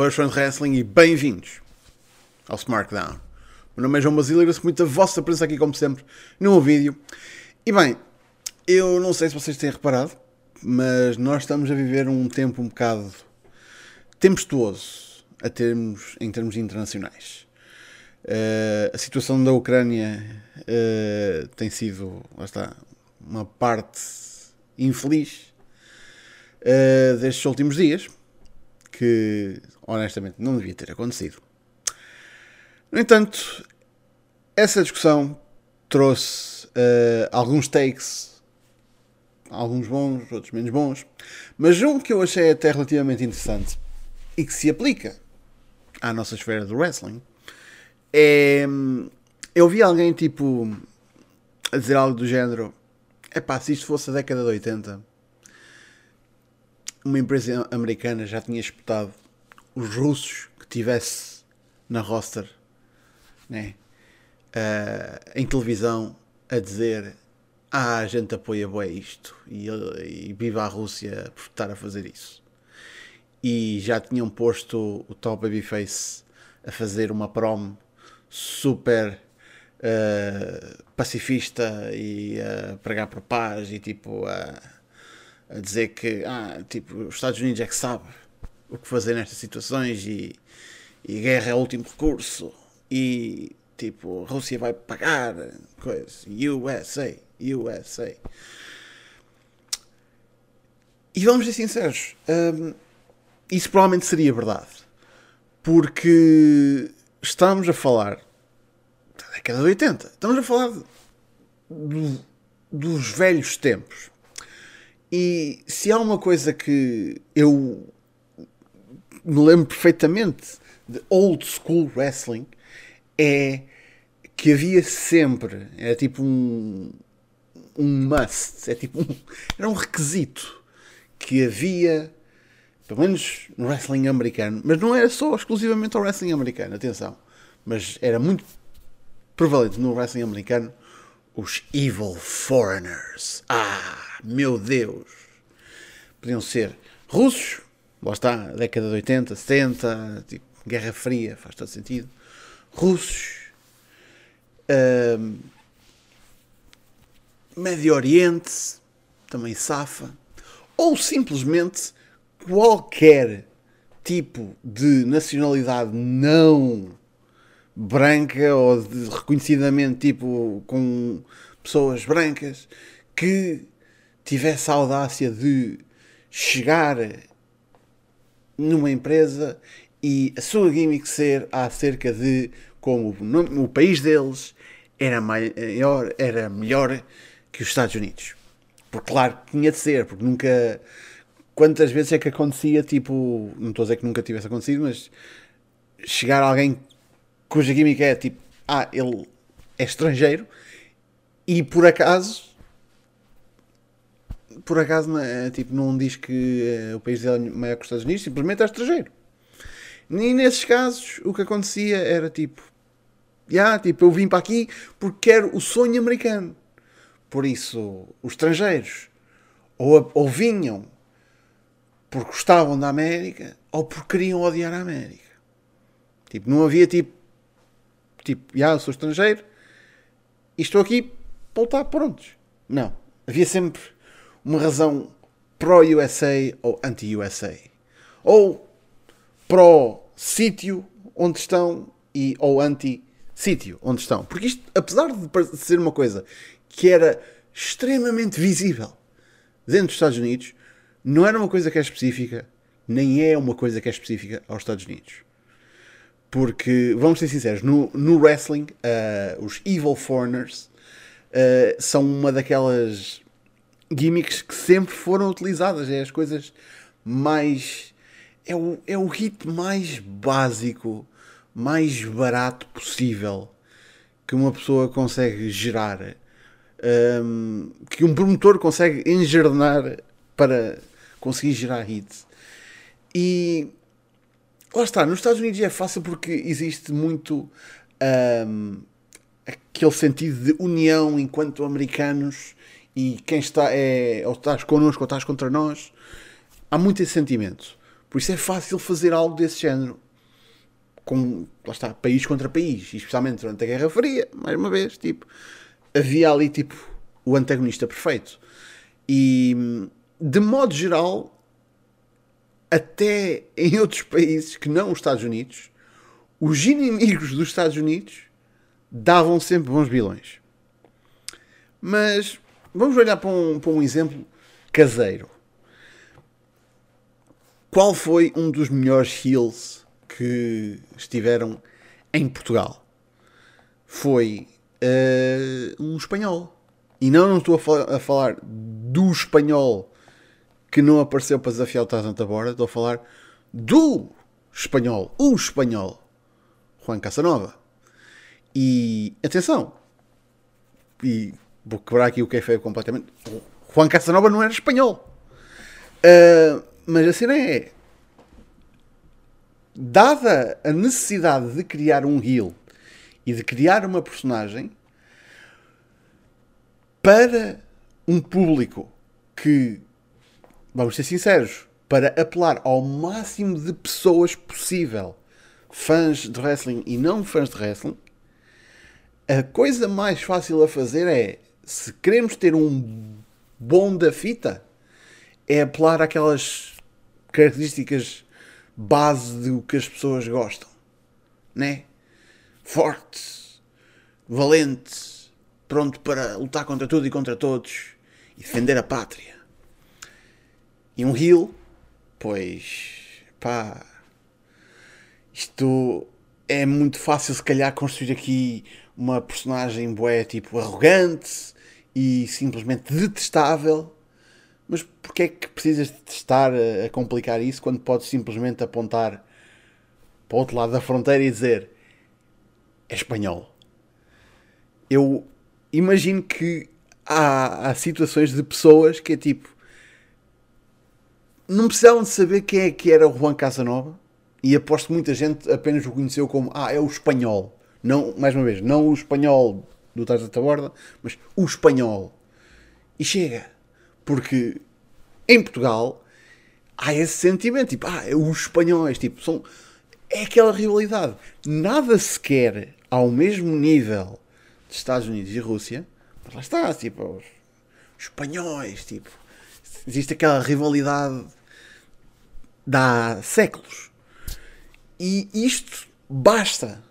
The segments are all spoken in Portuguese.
De Wrestling e bem-vindos ao SmackDown. Meu nome é João Basílio e agradeço muito a vossa presença aqui, como sempre, no vídeo. E bem, eu não sei se vocês têm reparado, mas nós estamos a viver um tempo um bocado tempestuoso a termos, em termos internacionais. Uh, a situação da Ucrânia uh, tem sido, lá está, uma parte infeliz uh, destes últimos dias que honestamente não devia ter acontecido. No entanto, essa discussão trouxe uh, alguns takes, alguns bons, outros menos bons, mas um que eu achei até relativamente interessante e que se aplica à nossa esfera do wrestling é. Eu vi alguém tipo a dizer algo do género: é pá, se isto fosse a década de 80 uma empresa americana já tinha espetado os russos que tivesse na roster né, uh, em televisão a dizer ah, a gente apoia bem isto e, e viva a Rússia por estar a fazer isso. E já tinham posto o Top Babyface a fazer uma prom super uh, pacifista e a pregar por paz e tipo a. A dizer que ah, tipo, os Estados Unidos é que sabe o que fazer nestas situações e, e guerra é o último recurso e tipo, a Rússia vai pagar coisas, USA, USA. E vamos ser sinceros, hum, isso provavelmente seria verdade, porque estamos a falar da década de 80, estamos a falar do, dos velhos tempos. E se há uma coisa que eu me lembro perfeitamente de old school wrestling é que havia sempre, era tipo um, um must, é tipo um, era um requisito que havia, pelo menos no wrestling americano, mas não era só exclusivamente ao wrestling americano, atenção, mas era muito prevalente no wrestling americano os Evil Foreigners. Ah! Meu Deus! Podiam ser russos, lá está, década de 80, 70, tipo, Guerra Fria, faz todo sentido. Russos, um, Médio Oriente, também safa, ou simplesmente qualquer tipo de nacionalidade não branca ou reconhecidamente tipo com pessoas brancas que tivesse a audácia de chegar numa empresa e a sua gimmick ser acerca de como o, país deles era maior, era melhor que os Estados Unidos. Porque claro, tinha de ser, porque nunca. Quantas vezes é que acontecia, tipo, não estou a dizer que nunca tivesse acontecido, mas chegar alguém cuja gimmick é tipo, ah, ele é estrangeiro e por acaso por acaso é, tipo, não diz que é, o país dele é maior que os Estados Unidos, simplesmente é estrangeiro. E nesses casos o que acontecia era tipo, yeah, tipo, eu vim para aqui porque quero o sonho americano. Por isso, os estrangeiros ou, ou vinham porque gostavam da América ou porque queriam odiar a América. Tipo, não havia tipo, tipo, já, sou estrangeiro e estou aqui para lutar prontos. Não. Havia sempre uma razão pró-USA ou anti-USA. Ou pró-sítio onde estão e ou anti-sítio onde estão. Porque isto, apesar de ser uma coisa que era extremamente visível dentro dos Estados Unidos, não era uma coisa que é específica, nem é uma coisa que é específica aos Estados Unidos. Porque, vamos ser sinceros, no, no wrestling, uh, os Evil Foreigners uh, são uma daquelas gimmicks que sempre foram utilizadas. É as coisas mais. É o, é o hit mais básico, mais barato possível que uma pessoa consegue gerar. Um, que um promotor consegue enjardenar para conseguir gerar hits. E lá está, nos Estados Unidos é fácil porque existe muito um, aquele sentido de união enquanto americanos e quem está é ou estás connosco ou estás contra nós, há muito esse sentimento. Por isso é fácil fazer algo desse género. Com, lá está, país contra país. Especialmente durante a Guerra Fria, mais uma vez, tipo, havia ali, tipo, o antagonista perfeito. E, de modo geral, até em outros países que não os Estados Unidos, os inimigos dos Estados Unidos davam sempre bons vilões. Mas vamos olhar para um, para um exemplo caseiro. Qual foi um dos melhores heels que estiveram em Portugal? Foi uh, um espanhol. E não, não estou a, fal a, falar do espanhol que não apareceu para desafiar o Tarzan Tabora, estou a falar do espanhol, o espanhol, Juan Casanova. E atenção, e vou quebrar aqui o é feio completamente. Juan Casanova não era espanhol. Uh, mas a cena é. Dada a necessidade de criar um heel e de criar uma personagem para um público que, vamos ser sinceros, para apelar ao máximo de pessoas possível, fãs de wrestling e não fãs de wrestling, a coisa mais fácil a fazer é, se queremos ter um bom da fita, é apelar àquelas características base do que as pessoas gostam, né? Forte, valente, pronto para lutar contra tudo e contra todos e defender a pátria. E um heel, pois, pá, isto é muito fácil se calhar construir aqui uma personagem bué tipo arrogante e simplesmente detestável. Mas porquê é que precisas de estar a complicar isso quando podes simplesmente apontar para o outro lado da fronteira e dizer é espanhol? Eu imagino que há, há situações de pessoas que é tipo não precisavam de saber quem é que era o Juan Casanova e aposto que muita gente apenas o conheceu como ah, é o espanhol. Não, mais uma vez, não o espanhol do Tarja da Borda, mas o espanhol. E chega. Porque em Portugal há esse sentimento, tipo, ah, é os espanhóis, tipo, são... É aquela rivalidade. Nada sequer ao mesmo nível de Estados Unidos e Rússia, mas lá está, tipo, os espanhóis, tipo, existe aquela rivalidade de há séculos. E isto basta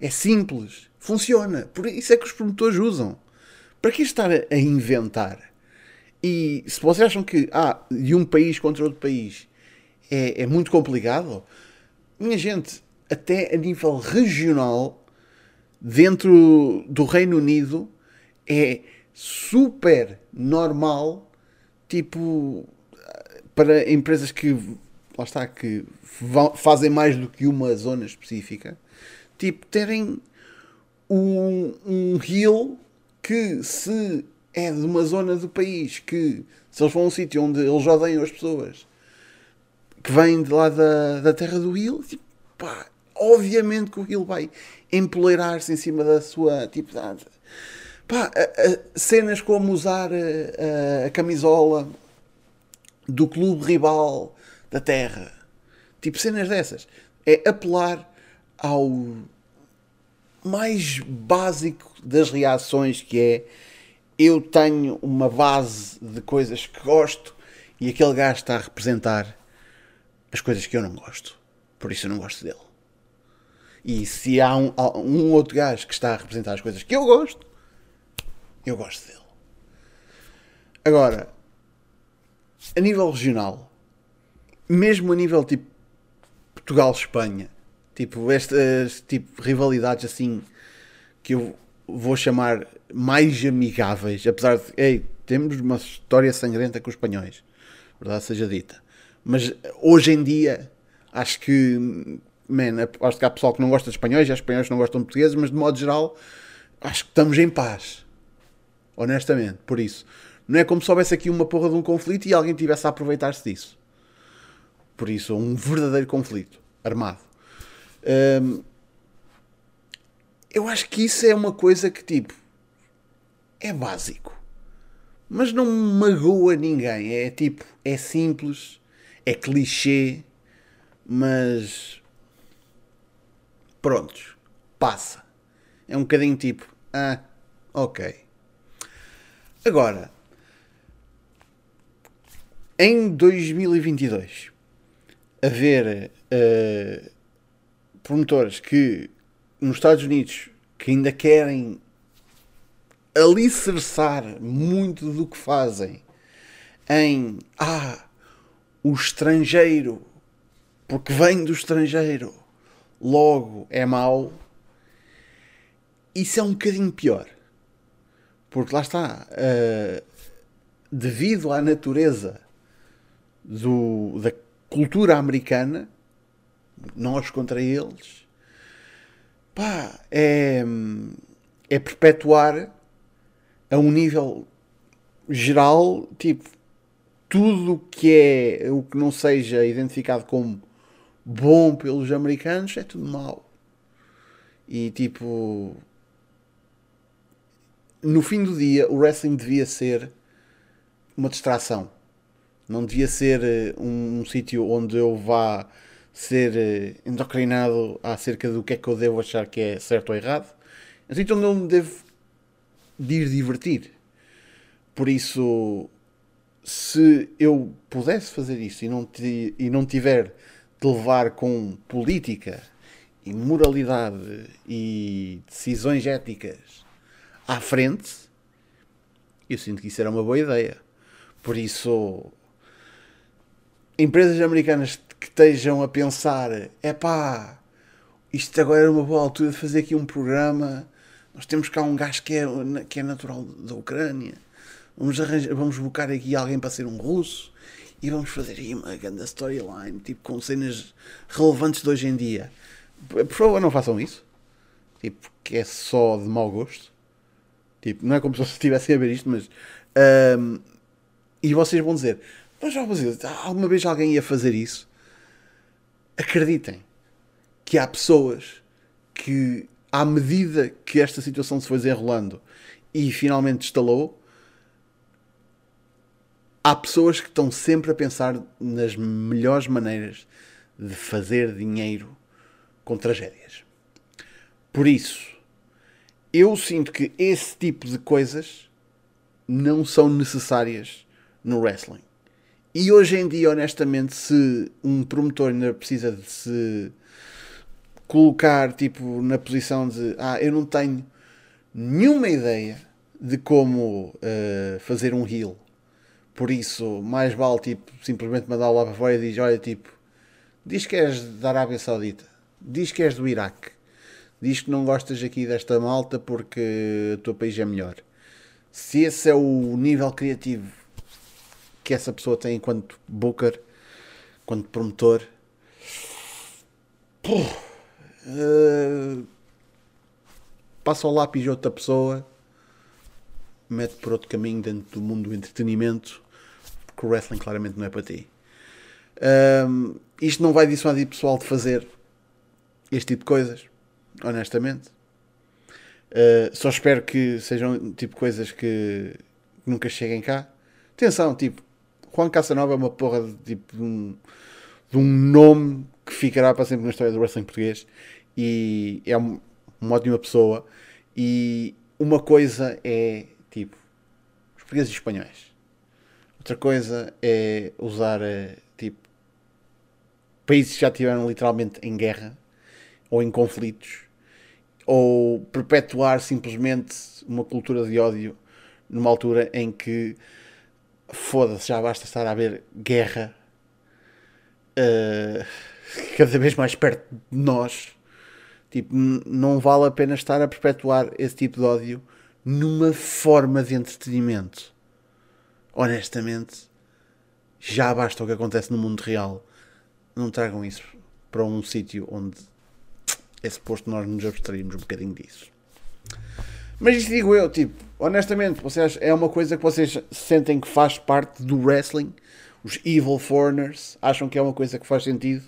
é simples. Funciona. Por isso é que os promotores usam. Para que estar a inventar? E se vocês acham que ah, de um país contra outro país é, é muito complicado, minha gente, até a nível regional, dentro do Reino Unido, é super normal, tipo, para empresas que, lá está, que fazem mais do que uma zona específica, tipo, terem um, um que se é de uma zona do país que se eles vão a um sítio onde eles odeiam as pessoas que vêm de lá da, da terra do heel, tipo, pá, obviamente que o heel vai empoleirar-se em cima da sua tipo pá, a, a, cenas como usar a, a, camisola do clube rival da terra tipo cenas dessas. É apelar ao mais básico das reações que é eu tenho uma base de coisas que gosto e aquele gajo está a representar as coisas que eu não gosto. Por isso eu não gosto dele. E se há um, um outro gajo que está a representar as coisas que eu gosto, eu gosto dele. Agora, a nível regional, mesmo a nível tipo Portugal-Espanha, Tipo, estas tipo, rivalidades assim que eu vou chamar mais amigáveis, apesar de, ei, temos uma história sangrenta com os espanhóis, verdade seja dita. Mas hoje em dia, acho que, man, acho que há pessoal que não gosta de espanhóis e espanhóis que não gostam de portugueses, mas de modo geral, acho que estamos em paz. Honestamente, por isso. Não é como se houvesse aqui uma porra de um conflito e alguém tivesse a aproveitar-se disso. Por isso, um verdadeiro conflito armado eu acho que isso é uma coisa que, tipo, é básico, mas não magoa ninguém. É tipo, é simples, é clichê, mas prontos, passa. É um bocadinho tipo, ah, ok. Agora, em 2022, haver uh, promotores que nos Estados Unidos que ainda querem alicerçar muito do que fazem em ah, o estrangeiro, porque vem do estrangeiro, logo é mau, isso é um bocadinho pior. Porque lá está, uh, devido à natureza do, da cultura americana, nós contra eles, pá, é, é perpetuar a um nível geral, tipo, tudo que é o que não seja identificado como bom pelos americanos é tudo mau. E tipo, no fim do dia, o wrestling devia ser uma distração. Não devia ser eh, um, um sítio onde eu vá ser eh, endocrinado acerca do que é que eu devo achar que é certo ou errado. É sítio onde eu me devo de ir divertir. Por isso, se eu pudesse fazer isso e não, e não tiver de levar com política e moralidade e decisões éticas à frente, eu sinto que isso era uma boa ideia. Por isso, empresas americanas que estejam a pensar: é pá, isto agora era uma boa altura de fazer aqui um programa. Nós temos cá um gajo que é, que é natural da Ucrânia. Vamos, arranjar, vamos buscar aqui alguém para ser um russo e vamos fazer aí uma grande storyline, tipo com cenas relevantes de hoje em dia. Por favor, não façam isso. Tipo, que é só de mau gosto. Tipo, não é como se vocês estivessem a ver isto, mas. Um, e vocês vão dizer: Mas já dizer, alguma vez alguém ia fazer isso? Acreditem que há pessoas que, à medida que esta situação se foi desenrolando e finalmente estalou, há pessoas que estão sempre a pensar nas melhores maneiras de fazer dinheiro com tragédias. Por isso, eu sinto que esse tipo de coisas não são necessárias no wrestling. E hoje em dia, honestamente, se um promotor ainda precisa de se colocar tipo na posição de ah, eu não tenho nenhuma ideia de como uh, fazer um heal. Por isso, mais vale tipo, simplesmente mandá-lo lá para fora e diz: Olha, tipo, diz que és da Arábia Saudita, diz que és do Iraque, diz que não gostas aqui desta malta porque o teu país é melhor. Se esse é o nível criativo que essa pessoa tem enquanto booker, enquanto promotor, uh, passa o lápis de outra pessoa, mete por outro caminho dentro do mundo do entretenimento, porque o wrestling claramente não é para ti. Um, isto não vai dissuadir pessoal de fazer este tipo de coisas, honestamente. Uh, só espero que sejam tipo coisas que nunca cheguem cá. Atenção, tipo, Juan Casanova é uma porra de, tipo, de, um, de um nome que ficará para sempre na história do wrestling português e é um, uma ótima pessoa. E uma coisa é tipo os portugueses e espanhóis, outra coisa é usar eh, tipo países que já estiveram literalmente em guerra ou em conflitos ou perpetuar simplesmente uma cultura de ódio numa altura em que foda-se, já basta estar a haver guerra uh, cada vez mais perto de nós. Tipo, não vale a pena estar a perpetuar esse tipo de ódio numa forma de entretenimento. Honestamente, já basta o que acontece no mundo real. Não tragam isso para um sítio onde é suposto nós nos abstrairmos um bocadinho disso. Mas isso digo eu, tipo, honestamente, vocês, é uma coisa que vocês sentem que faz parte do wrestling. Os Evil Foreigners acham que é uma coisa que faz sentido.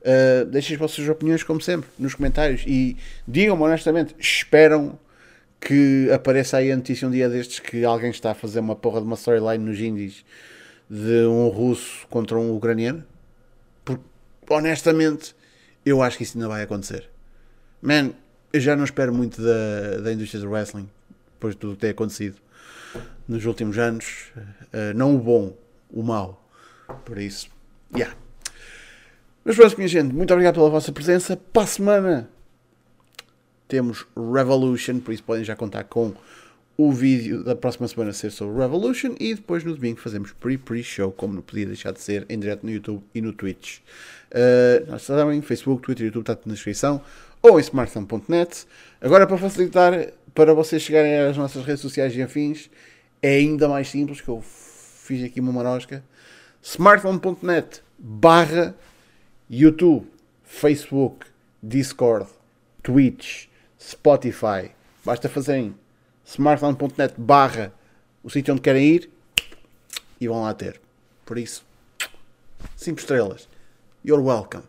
Uh, deixem as vossas opiniões, como sempre, nos comentários. E digam-me honestamente, esperam que apareça aí a notícia um dia destes que alguém está a fazer uma porra de uma storyline nos indies de um russo contra um ucraniano? Porque, honestamente, eu acho que isso ainda vai acontecer. Man, eu já não espero muito da, da indústria do wrestling, depois de tudo que tem acontecido nos últimos anos. Uh, não o bom, o mau. Por isso, yeah. Mas pronto, minha gente, muito obrigado pela vossa presença. Para a semana temos Revolution, por isso podem já contar com o vídeo da próxima semana ser sobre Revolution e depois no domingo fazemos pre-pre-show, como não podia deixar de ser, em direto no YouTube e no Twitch. Uh, nós sabem, Facebook, Twitter YouTube está na descrição ou em smartphone.net. Agora, para facilitar para vocês chegarem às nossas redes sociais e afins, é ainda mais simples, que eu fiz aqui uma marosca. smartphone.net barra YouTube, Facebook, Discord, Twitch, Spotify. Basta fazerem smartphone.net barra o sítio onde querem ir e vão lá ter. Por isso, 5 estrelas. You're welcome.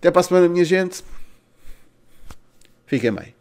Até para a semana, minha gente. Fiquem bem.